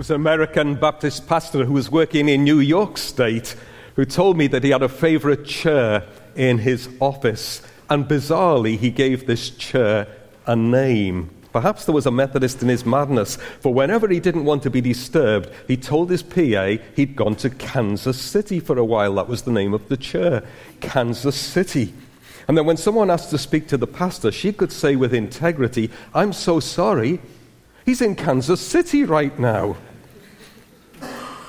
was an American Baptist pastor who was working in New York State who told me that he had a favorite chair in his office. And bizarrely, he gave this chair a name. Perhaps there was a Methodist in his madness, for whenever he didn't want to be disturbed, he told his PA he'd gone to Kansas City for a while. That was the name of the chair, Kansas City. And then when someone asked to speak to the pastor, she could say with integrity, I'm so sorry, he's in Kansas City right now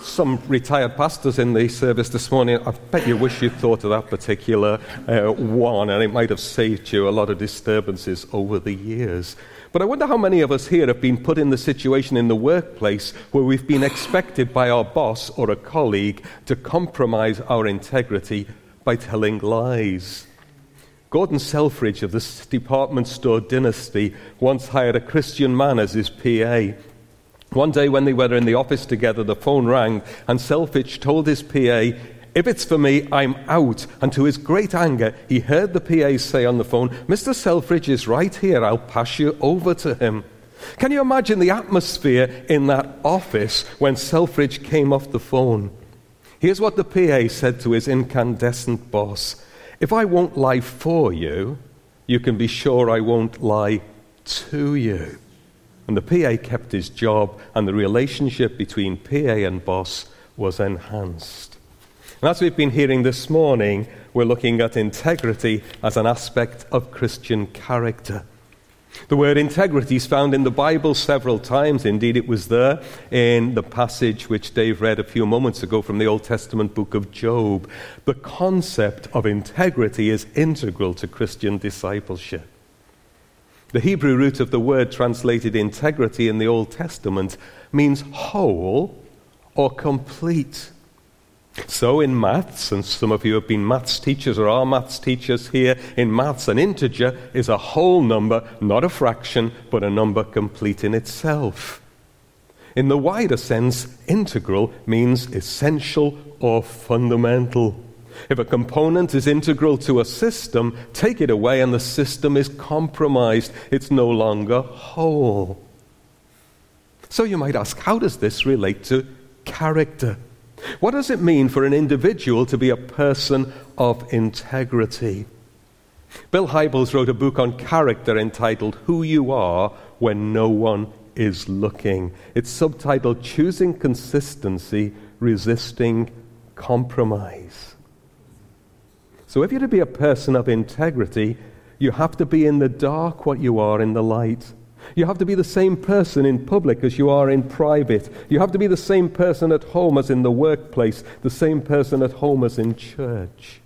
some retired pastors in the service this morning. I bet you wish you'd thought of that particular uh, one, and it might have saved you a lot of disturbances over the years. But I wonder how many of us here have been put in the situation in the workplace where we've been expected by our boss or a colleague to compromise our integrity by telling lies. Gordon Selfridge of the department store dynasty once hired a Christian man as his PA. One day, when they were in the office together, the phone rang, and Selfridge told his PA, If it's for me, I'm out. And to his great anger, he heard the PA say on the phone, Mr. Selfridge is right here. I'll pass you over to him. Can you imagine the atmosphere in that office when Selfridge came off the phone? Here's what the PA said to his incandescent boss If I won't lie for you, you can be sure I won't lie to you. And the PA kept his job, and the relationship between PA and boss was enhanced. And as we've been hearing this morning, we're looking at integrity as an aspect of Christian character. The word integrity is found in the Bible several times. Indeed, it was there in the passage which Dave read a few moments ago from the Old Testament book of Job. The concept of integrity is integral to Christian discipleship. The Hebrew root of the word translated integrity in the Old Testament means whole or complete. So, in maths, and some of you have been maths teachers or are maths teachers here, in maths, an integer is a whole number, not a fraction, but a number complete in itself. In the wider sense, integral means essential or fundamental. If a component is integral to a system, take it away and the system is compromised. It's no longer whole. So you might ask, how does this relate to character? What does it mean for an individual to be a person of integrity? Bill Hybels wrote a book on character entitled Who You Are When No One is Looking. It's subtitled Choosing Consistency, Resisting Compromise. So, if you're to be a person of integrity, you have to be in the dark what you are in the light. You have to be the same person in public as you are in private. You have to be the same person at home as in the workplace, the same person at home as in church.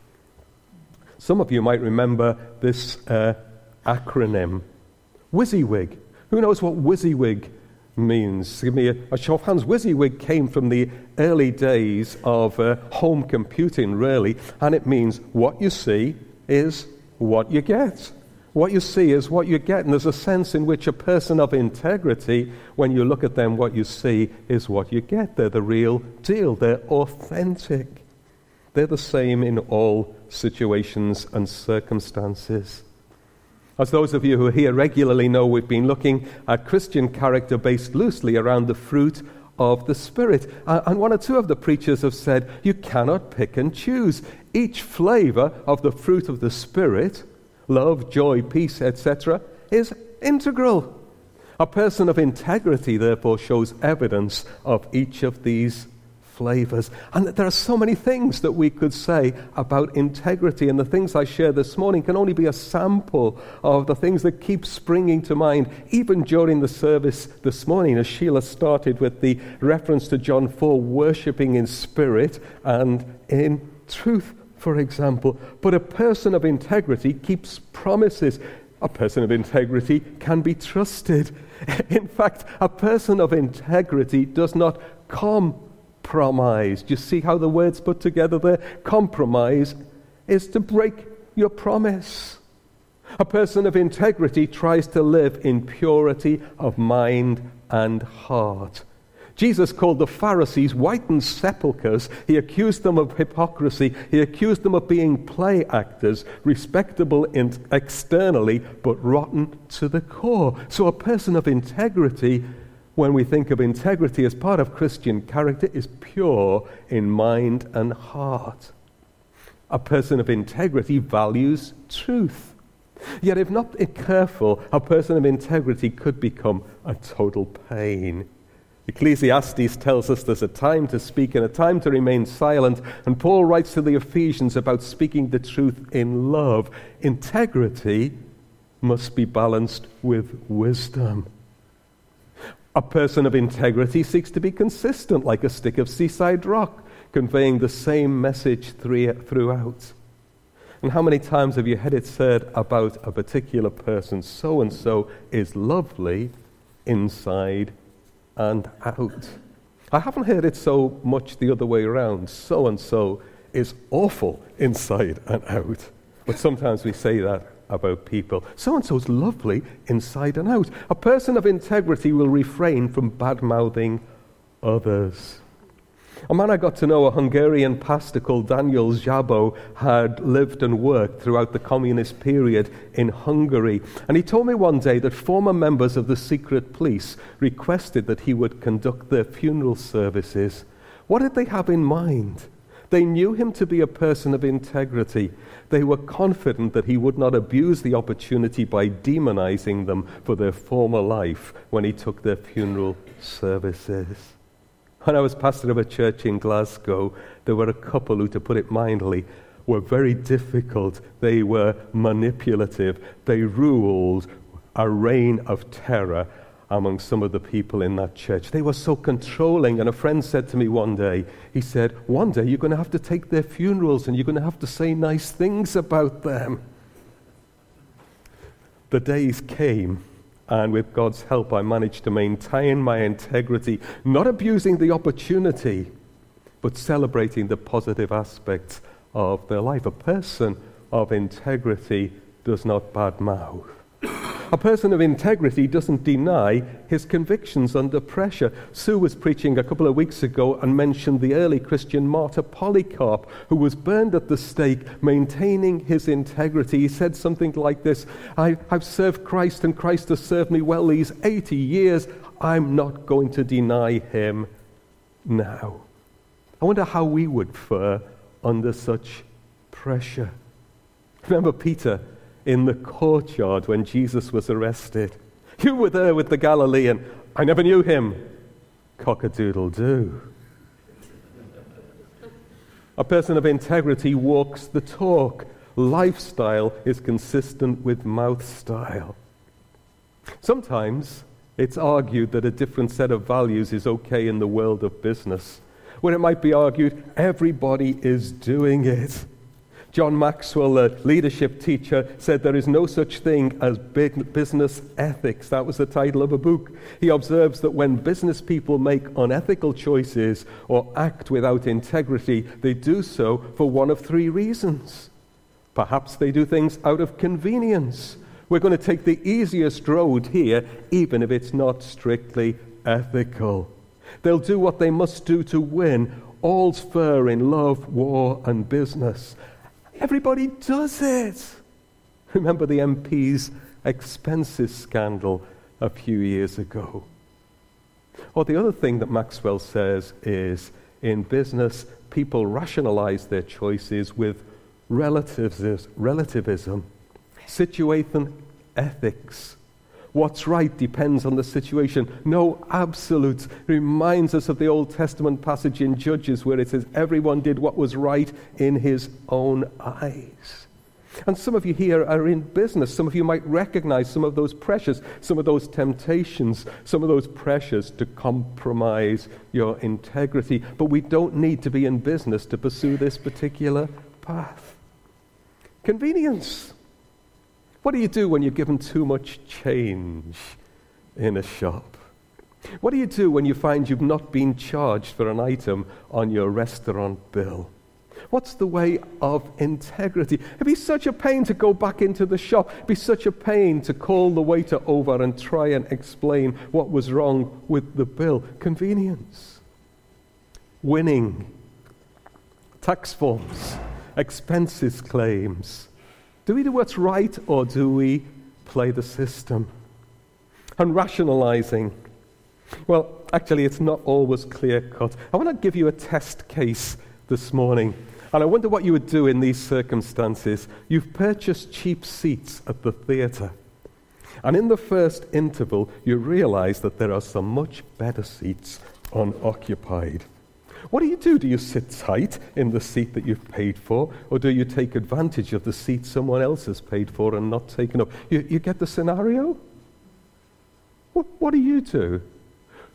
Some of you might remember this uh, acronym WYSIWYG. Who knows what WYSIWYG means. Give me a, a show of hands. WYSIWYG came from the early days of uh, home computing, really, and it means what you see is what you get. What you see is what you get. And there's a sense in which a person of integrity, when you look at them, what you see is what you get. They're the real deal, they're authentic. They're the same in all situations and circumstances. As those of you who are here regularly know, we've been looking at Christian character based loosely around the fruit of the Spirit. Uh, and one or two of the preachers have said, you cannot pick and choose. Each flavor of the fruit of the Spirit, love, joy, peace, etc., is integral. A person of integrity, therefore, shows evidence of each of these flavors. And there are so many things that we could say about integrity, and the things I share this morning can only be a sample of the things that keep springing to mind, even during the service this morning, as Sheila started with the reference to John 4, worshipping in spirit and in truth, for example. But a person of integrity keeps promises. A person of integrity can be trusted. In fact, a person of integrity does not come compromise. Do you see how the words put together there? Compromise is to break your promise. A person of integrity tries to live in purity of mind and heart. Jesus called the Pharisees whitened sepulchres. He accused them of hypocrisy. He accused them of being play actors, respectable externally, but rotten to the core. So a person of integrity when we think of integrity as part of Christian character is pure in mind and heart. A person of integrity values truth. Yet, if not careful, a person of integrity could become a total pain. Ecclesiastes tells us there's a time to speak and a time to remain silent. And Paul writes to the Ephesians about speaking the truth in love. Integrity must be balanced with wisdom. A person of integrity seeks to be consistent, like a stick of seaside rock, conveying the same message throughout. And how many times have you heard it said about a particular person, so and so is lovely inside and out? I haven't heard it so much the other way around, so and so is awful inside and out. But sometimes we say that about people. So and so is lovely inside and out. A person of integrity will refrain from bad mouthing others. A man I got to know, a Hungarian pastor called Daniel Szabo, had lived and worked throughout the communist period in Hungary. And he told me one day that former members of the secret police requested that he would conduct their funeral services. What did they have in mind? They knew him to be a person of integrity. They were confident that he would not abuse the opportunity by demonizing them for their former life when he took their funeral services. When I was pastor of a church in Glasgow, there were a couple who, to put it mildly, were very difficult. They were manipulative. They ruled a reign of terror among some of the people in that church. They were so controlling. And a friend said to me one day, he said, One day you're going to have to take their funerals and you're going to have to say nice things about them. The days came, and with God's help, I managed to maintain my integrity, not abusing the opportunity, but celebrating the positive aspects of their life. A person of integrity does not badmouth. A person of integrity doesn't deny his convictions under pressure. Sue was preaching a couple of weeks ago and mentioned the early Christian martyr Polycarp, who was burned at the stake, maintaining his integrity. He said something like this I, have served Christ, and Christ has served me well these 80 years. I'm not going to deny him now. I wonder how we would fare under such pressure. Remember Peter in the courtyard when Jesus was arrested. You were there with the Galilean. I never knew him. Cock a doodle doo. A person of integrity walks the talk. Lifestyle is consistent with mouth style. Sometimes it's argued that a different set of values is okay in the world of business, where it might be argued everybody is doing it. John Maxwell, a leadership teacher, said there is no such thing as business ethics. That was the title of a book. He observes that when business people make unethical choices or act without integrity, they do so for one of three reasons. Perhaps they do things out of convenience. We're going to take the easiest road here, even if it's not strictly ethical. They'll do what they must do to win. All's fair in love, war, and business. Everybody does it. Remember the MP's expenses scandal a few years ago. Or the other thing that Maxwell says is in business, people rationalize their choices with relativism, situation ethics. What's right depends on the situation. No absolutes. Reminds us of the Old Testament passage in Judges where it says, Everyone did what was right in his own eyes. And some of you here are in business. Some of you might recognize some of those pressures, some of those temptations, some of those pressures to compromise your integrity. But we don't need to be in business to pursue this particular path. Convenience. What do you do when you're given too much change in a shop? What do you do when you find you've not been charged for an item on your restaurant bill? What's the way of integrity? It'd be such a pain to go back into the shop. It'd be such a pain to call the waiter over and try and explain what was wrong with the bill. Convenience. Winning. Tax forms. Expenses claims. Do we do what's right or do we play the system? And rationalizing. Well, actually, it's not always clear cut. I want to give you a test case this morning. And I wonder what you would do in these circumstances. You've purchased cheap seats at the theatre. And in the first interval, you realize that there are some much better seats unoccupied. What do you do? Do you sit tight in the seat that you've paid for, or do you take advantage of the seat someone else has paid for and not taken up? You, you get the scenario? What, what do you do?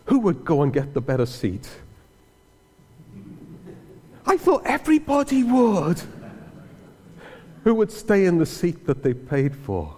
Who would go and get the better seat? I thought everybody would. Who would stay in the seat that they paid for?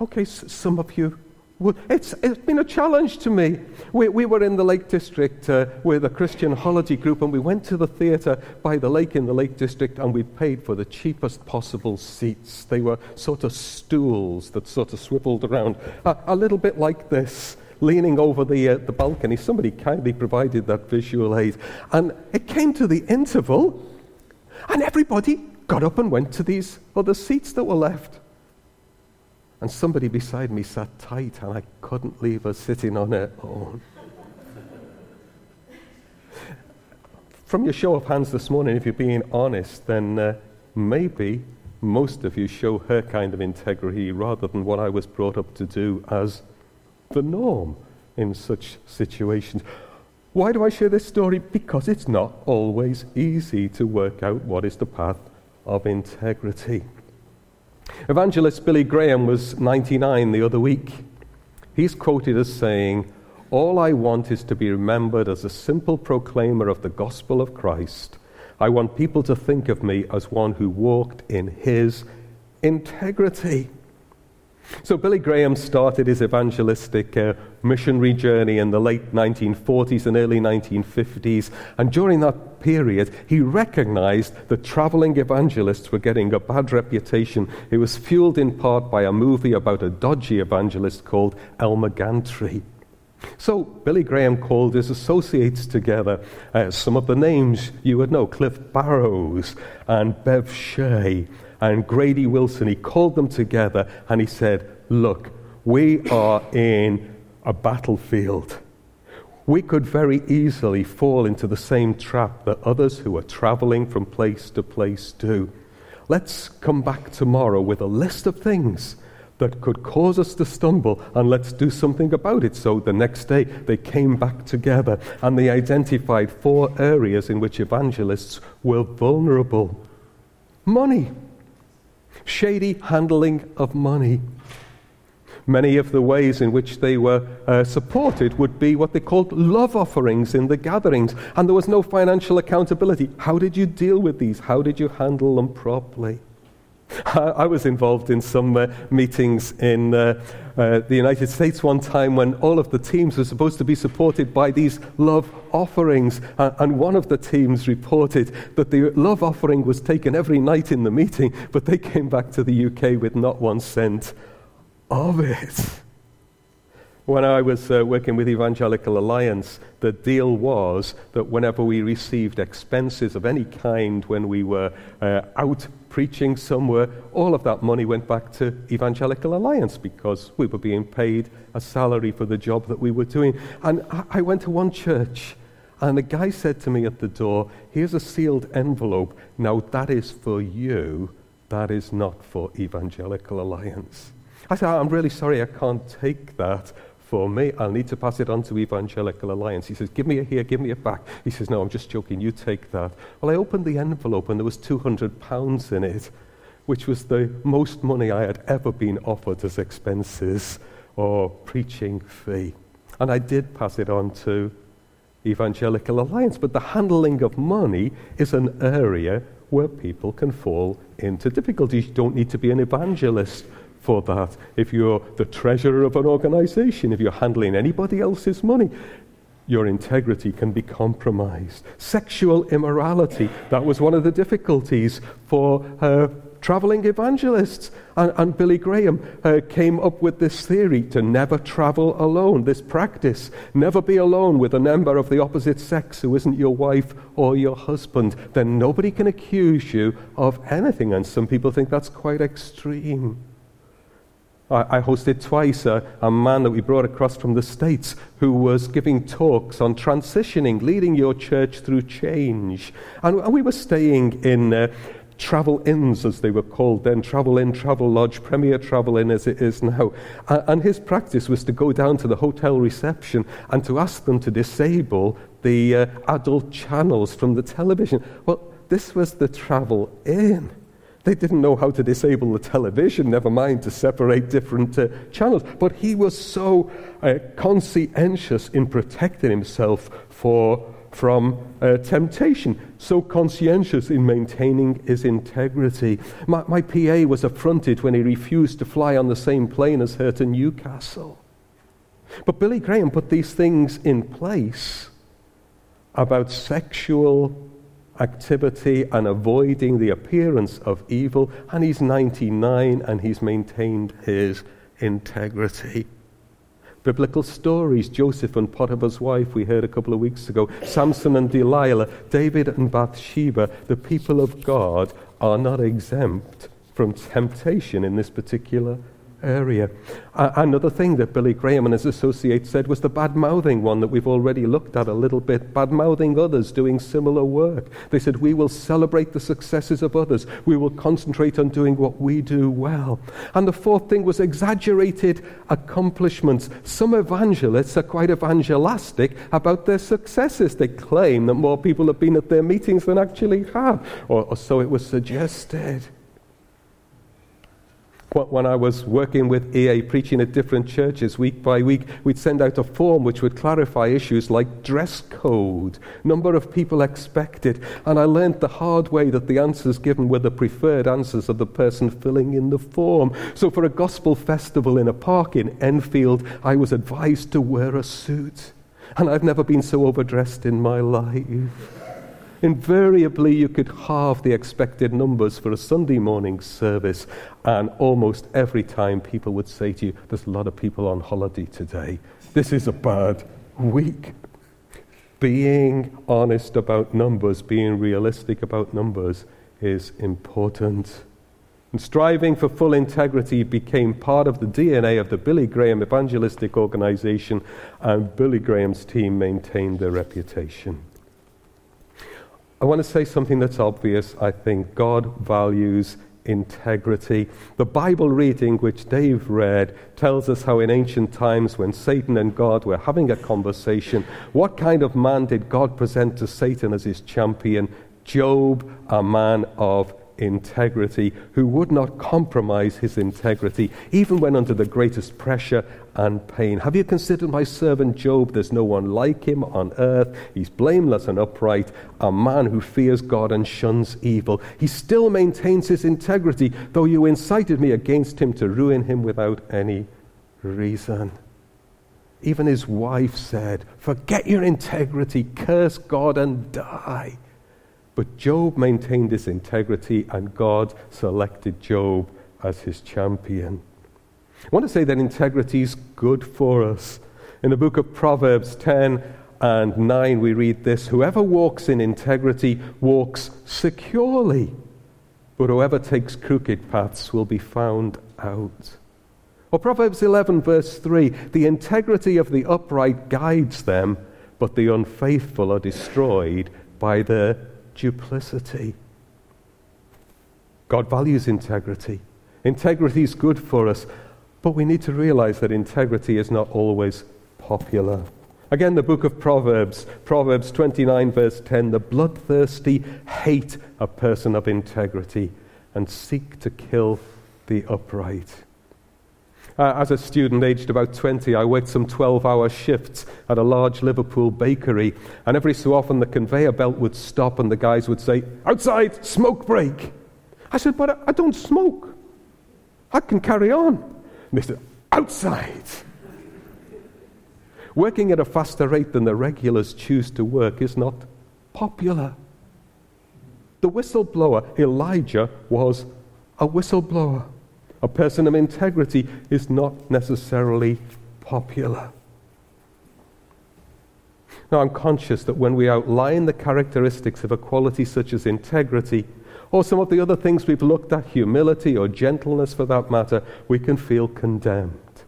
Okay, some of you. It's, it's been a challenge to me. We, we were in the Lake District uh, with a Christian holiday group, and we went to the theatre by the lake in the Lake District, and we paid for the cheapest possible seats. They were sort of stools that sort of swiveled around, a, a little bit like this leaning over the, uh, the balcony. Somebody kindly provided that visual aid. And it came to the interval, and everybody got up and went to these other seats that were left. And somebody beside me sat tight, and I couldn't leave her sitting on her own. From your show of hands this morning, if you're being honest, then uh, maybe most of you show her kind of integrity rather than what I was brought up to do as the norm in such situations. Why do I share this story? Because it's not always easy to work out what is the path of integrity. Evangelist Billy Graham was 99 the other week. He's quoted as saying, All I want is to be remembered as a simple proclaimer of the gospel of Christ. I want people to think of me as one who walked in his integrity. So, Billy Graham started his evangelistic uh, missionary journey in the late 1940s and early 1950s. And during that period, he recognized that traveling evangelists were getting a bad reputation. It was fueled in part by a movie about a dodgy evangelist called Elmer Gantry. So, Billy Graham called his associates together. Uh, some of the names you would know Cliff Barrows and Bev Shea and Grady Wilson, he called them together and he said, Look, we are in a battlefield. We could very easily fall into the same trap that others who are traveling from place to place do. Let's come back tomorrow with a list of things that could cause us to stumble, and let's do something about it. So the next day they came back together and they identified four areas in which evangelists were vulnerable money shady handling of money. Many of the ways in which they were uh, supported would be what they called love offerings in the gatherings, and there was no financial accountability. How did you deal with these? How did you handle them properly? I was involved in some uh, meetings in uh, uh, the United States one time when all of the teams were supposed to be supported by these love offerings. and one of the teams reported that the love offering was taken every night in the meeting, but they came back to the UK with not one cent of it. When I was uh, working with Evangelical Alliance, the deal was that whenever we received expenses of any kind when we were uh, out preaching somewhere, all of that money went back to Evangelical Alliance because we were being paid a salary for the job that we were doing. And I went to one church, and the guy said to me at the door, Here's a sealed envelope. Now, that is for you, that is not for Evangelical Alliance. I said, I'm really sorry, I can't take that for me. I'll need to pass it on to Evangelical Alliance. He says, Give me it here, give me it back. He says, No, I'm just joking, you take that. Well, I opened the envelope and there was £200 in it, which was the most money I had ever been offered as expenses or preaching fee. And I did pass it on to Evangelical Alliance. But the handling of money is an area where people can fall into difficulties. You don't need to be an evangelist for that. If you're the treasurer of an organization, if you're handling anybody else's money, your integrity can be compromised. Sexual immorality, that was one of the difficulties for uh, traveling evangelists. And, and Billy Graham uh, came up with this theory to never travel alone, this practice. Never be alone with a member of the opposite sex who isn't your wife or your husband. Then nobody can accuse you of anything. And some people think that's quite extreme. I, I hosted twice a, a man that we brought across from the States who was giving talks on transitioning, leading your church through change. And, and we were staying in uh, travel inns, as they were called then, travel inn, travel lodge, premier travel inn as it is now. And his practice was to go down to the hotel reception and to ask them to disable the uh, adult channels from the television. Well, this was the travel inn. They didn't know how to disable the television, never mind to separate different uh, channels. But he was so uh, conscientious in protecting himself for, from uh, temptation, so conscientious in maintaining his integrity. My, my PA was affronted when he refused to fly on the same plane as her to Newcastle. But Billy Graham put these things in place about sexual activity and avoiding the appearance of evil, and he's 99 and he's maintained his integrity. Biblical stories Joseph and Potiphar's wife, we heard a couple of weeks ago, Samson and Delilah, David and Bathsheba, the people of God are not exempt from temptation in this particular area. Uh, another thing that Billy Graham and his associates said was the bad mouthing one that we've already looked at a little bit, bad mouthing others doing similar work. They said, We will celebrate the successes of others, we will concentrate on doing what we do well. And the fourth thing was exaggerated accomplishments. Some evangelists are quite evangelistic about their successes. They claim that more people have been at their meetings than actually have, or, or so it was suggested when I was working with EA, preaching at different churches week by week, we'd send out a form which would clarify issues like dress code, number of people expected, and I learned the hard way that the answers given were the preferred answers of the person filling in the form. So for a gospel festival in a park in Enfield, I was advised to wear a suit, and I've never been so overdressed in my life. Invariably, you could halve the expected numbers for a Sunday morning service, and almost every time people would say to you, There's a lot of people on holiday today. This is a bad week. Being honest about numbers, being realistic about numbers is important. And striving for full integrity became part of the DNA of the Billy Graham Evangelistic Organization, and Billy Graham's team maintained their reputation. I want to say something that's obvious. I think God values integrity. The Bible reading, which Dave read, tells us how in ancient times, when Satan and God were having a conversation, what kind of man did God present to Satan as his champion? Job, a man of integrity, who would not compromise his integrity, even when under the greatest pressure and pain. Have you considered my servant Job? There's no one like him on earth. He's blameless and upright, a man who fears God and shuns evil. He still maintains his integrity, though you incited me against him to ruin him without any reason. Even his wife said, Forget your integrity, curse God and die. But Job maintained his integrity, and God selected Job as his champion. I want to say that integrity is good for us. In the book of Proverbs 10 and 9, we read this Whoever walks in integrity walks securely, but whoever takes crooked paths will be found out. Or Proverbs 11, verse 3 The integrity of the upright guides them, but the unfaithful are destroyed by their duplicity. God values integrity. Integrity is good for us, but we need to realize that integrity is not always popular. Again, the book of Proverbs, Proverbs 29, verse 10 the bloodthirsty hate a person of integrity and seek to kill the upright. Uh, as a student, aged about 20, I worked some 12 hour shifts at a large Liverpool bakery. And every so often, the conveyor belt would stop and the guys would say, Outside, smoke break. I said, But I don't smoke. I can carry on. And they said, Outside. Working at a faster rate than the regulars choose to work is not popular. The whistleblower, Elijah, was a whistleblower. A person of integrity is not necessarily popular. Now, I'm conscious that when we outline the characteristics of a quality such as integrity, or some of the other things we've looked at, humility or gentleness for that matter, we can feel condemned.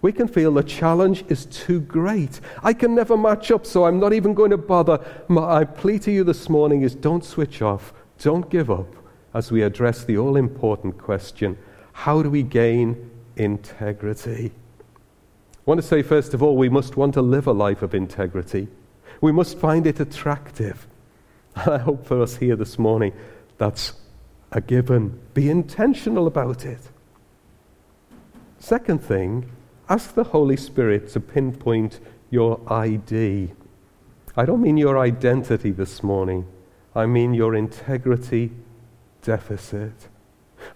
We can feel the challenge is too great. I can never match up, so I'm not even going to bother. My plea to you this morning is don't switch off, don't give up as we address the all important question how do we gain integrity? I want to say, first of all, we must want to live a life of integrity. We must find it attractive. I hope for us here this morning that's a given. Be intentional about it. Second thing, ask the Holy Spirit to pinpoint your ID. I don't mean your identity this morning, I mean your integrity deficit.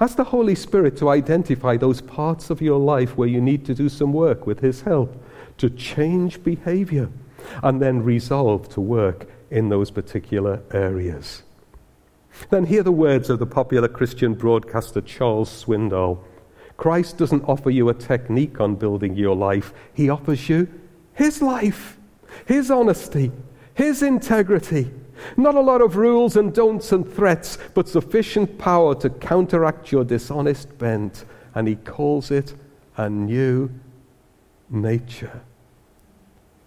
Ask the Holy Spirit to identify those parts of your life where you need to do some work with His help to change behavior and then resolve to work in those particular areas. Then hear the words of the popular Christian broadcaster Charles Swindoll. Christ doesn't offer you a technique on building your life, He offers you His life, His honesty, His integrity. Not a lot of rules and don'ts and threats, but sufficient power to counteract your dishonest bent. And He calls it a new nature.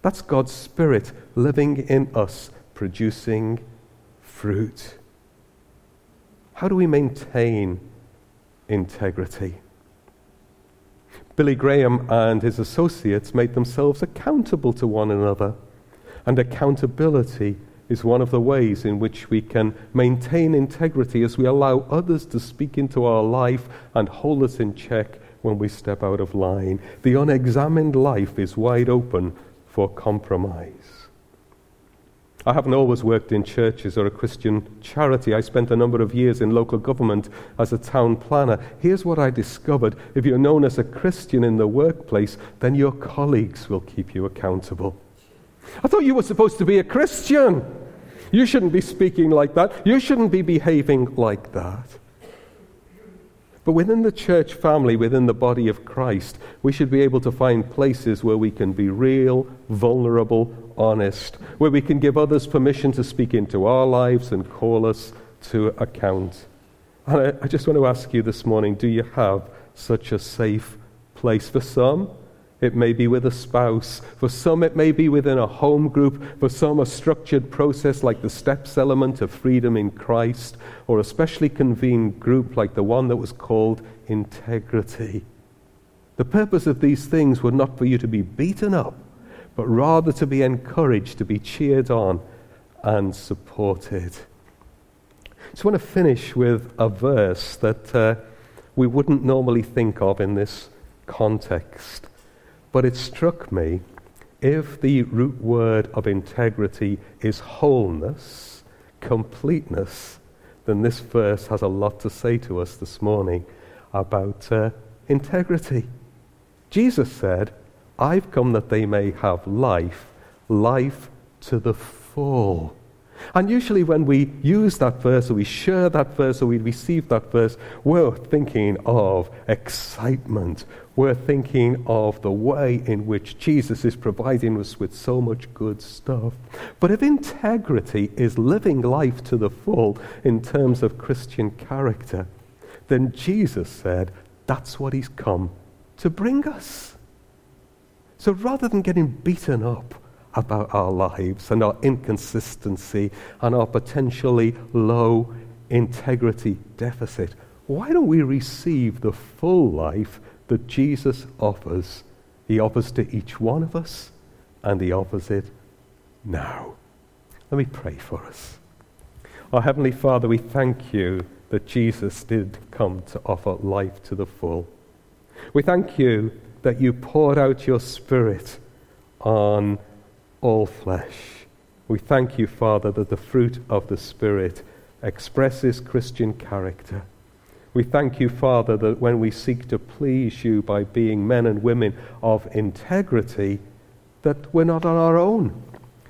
That's God's Spirit living in us, producing fruit. How do we maintain integrity? Billy Graham and his associates made themselves accountable to one another, and accountability is one of the ways in which we can maintain integrity as we allow others to speak into our life and hold us in check when we step out of line. The unexamined life is wide open for compromise. I haven't always worked in churches or a Christian charity. I spent a number of years in local government as a town planner. Here's what I discovered if you're known as a Christian in the workplace, then your colleagues will keep you accountable. I thought you were supposed to be a Christian. You shouldn't be speaking like that. You shouldn't be behaving like that. But within the church family, within the body of Christ, we should be able to find places where we can be real, vulnerable, honest, where we can give others permission to speak into our lives and call us to account. And I, I just want to ask you this morning do you have such a safe place? For some, it may be with a spouse. For some, it may be within a home group. For some, a structured process like the steps element of freedom in Christ, or a specially convened group like the one that was called integrity. The purpose of these things were not for you to be beaten up, but rather to be encouraged, to be cheered on, and supported. So I want to finish with a verse that uh, we wouldn't normally think of in this context. But it struck me if the root word of integrity is wholeness, completeness, then this verse has a lot to say to us this morning about uh, integrity. Jesus said, I've come that they may have life, life to the full. And usually, when we use that verse or we share that verse or we receive that verse, we're thinking of excitement. We're thinking of the way in which Jesus is providing us with so much good stuff. But if integrity is living life to the full in terms of Christian character, then Jesus said that's what he's come to bring us. So rather than getting beaten up, about our lives and our inconsistency and our potentially low integrity deficit. Why don't we receive the full life that Jesus offers? He offers to each one of us, and He offers it now. Let me pray for us. Our Heavenly Father, we thank you that Jesus did come to offer life to the full. We thank you that you poured out your Spirit on all flesh. We thank you, Father, that the fruit of the Spirit expresses Christian character. We thank you, Father, that when we seek to please you by being men and women of integrity, that we're not on our own.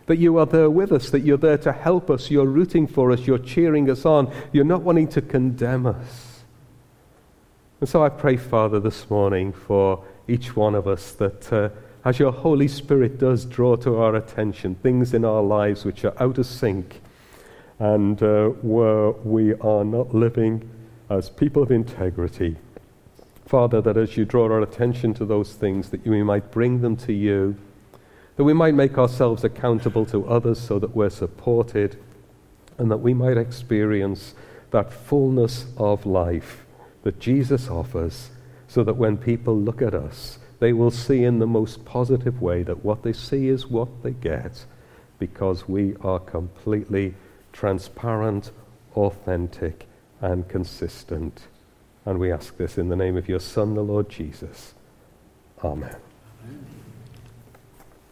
That you are there with us, that you're there to help us, you're rooting for us, you're cheering us on, you're not wanting to condemn us. And so I pray, Father, this morning for each one of us that. Uh, as your Holy Spirit does draw to our attention things in our lives which are out of sync, and uh, where we are not living as people of integrity. Father, that as you draw our attention to those things, that we might bring them to you, that we might make ourselves accountable to others so that we're supported, and that we might experience that fullness of life that Jesus offers, so that when people look at us, they will see in the most positive way that what they see is what they get, because we are completely transparent, authentic, and consistent. And we ask this in the name of your Son, the Lord Jesus. Amen. Amen.